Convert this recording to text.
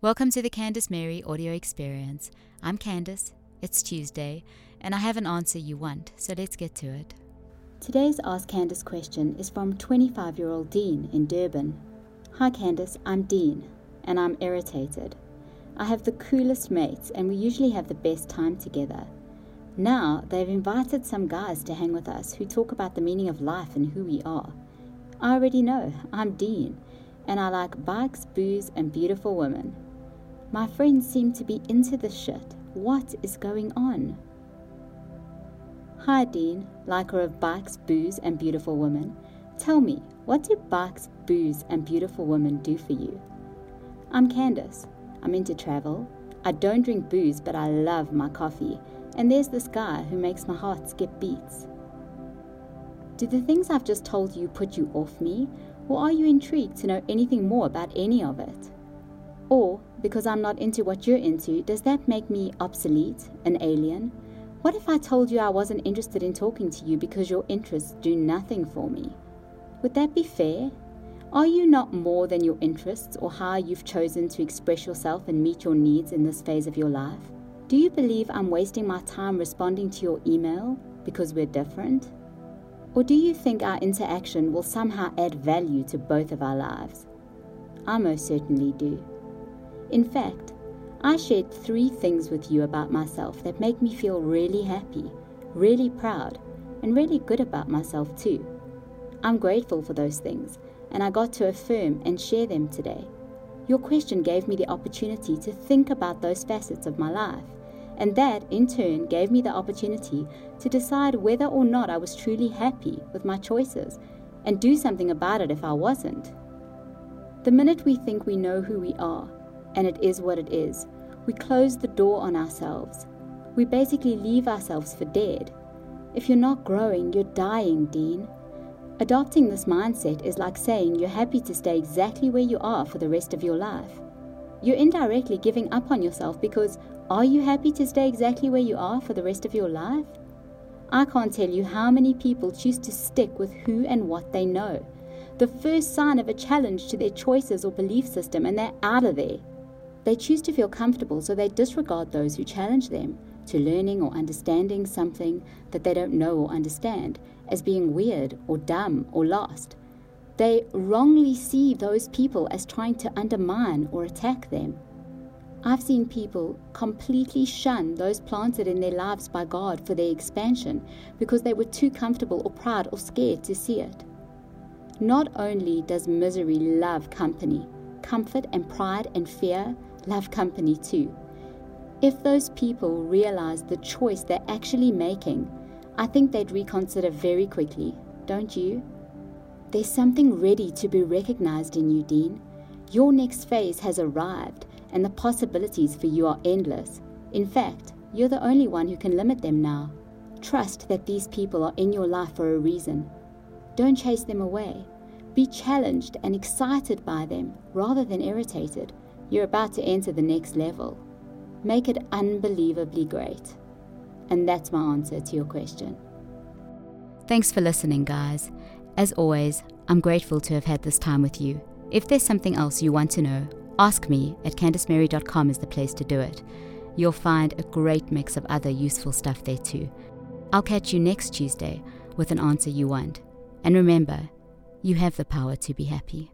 Welcome to the Candace Mary audio experience. I'm Candace, it's Tuesday, and I have an answer you want, so let's get to it. Today's Ask Candace question is from 25 year old Dean in Durban. Hi Candace, I'm Dean, and I'm irritated. I have the coolest mates, and we usually have the best time together. Now they've invited some guys to hang with us who talk about the meaning of life and who we are. I already know, I'm Dean, and I like bikes, booze, and beautiful women. My friends seem to be into the shit. What is going on? Hi, Dean, liker of bikes, booze, and beautiful women. Tell me, what do bikes, booze, and beautiful women do for you? I'm Candace. I'm into travel. I don't drink booze, but I love my coffee. And there's this guy who makes my heart skip beats. Do the things I've just told you put you off me, or are you intrigued to know anything more about any of it? Or, because I'm not into what you're into, does that make me obsolete, an alien? What if I told you I wasn't interested in talking to you because your interests do nothing for me? Would that be fair? Are you not more than your interests or how you've chosen to express yourself and meet your needs in this phase of your life? Do you believe I'm wasting my time responding to your email because we're different? Or do you think our interaction will somehow add value to both of our lives? I most certainly do. In fact, I shared three things with you about myself that make me feel really happy, really proud, and really good about myself too. I'm grateful for those things, and I got to affirm and share them today. Your question gave me the opportunity to think about those facets of my life, and that in turn gave me the opportunity to decide whether or not I was truly happy with my choices and do something about it if I wasn't. The minute we think we know who we are, and it is what it is. We close the door on ourselves. We basically leave ourselves for dead. If you're not growing, you're dying, Dean. Adopting this mindset is like saying you're happy to stay exactly where you are for the rest of your life. You're indirectly giving up on yourself because are you happy to stay exactly where you are for the rest of your life? I can't tell you how many people choose to stick with who and what they know. The first sign of a challenge to their choices or belief system, and they're out of there. They choose to feel comfortable, so they disregard those who challenge them to learning or understanding something that they don't know or understand as being weird or dumb or lost. They wrongly see those people as trying to undermine or attack them. I've seen people completely shun those planted in their lives by God for their expansion because they were too comfortable or proud or scared to see it. Not only does misery love company, comfort and pride and fear love company too. If those people realize the choice they're actually making, I think they'd reconsider very quickly, don't you? There's something ready to be recognized in you, Dean. Your next phase has arrived, and the possibilities for you are endless. In fact, you're the only one who can limit them now. Trust that these people are in your life for a reason. Don't chase them away. Be challenged and excited by them rather than irritated. You're about to enter the next level. Make it unbelievably great. And that's my answer to your question. Thanks for listening, guys. As always, I'm grateful to have had this time with you. If there's something else you want to know, ask me at candacemary.com is the place to do it. You'll find a great mix of other useful stuff there too. I'll catch you next Tuesday with an answer you want. And remember, you have the power to be happy.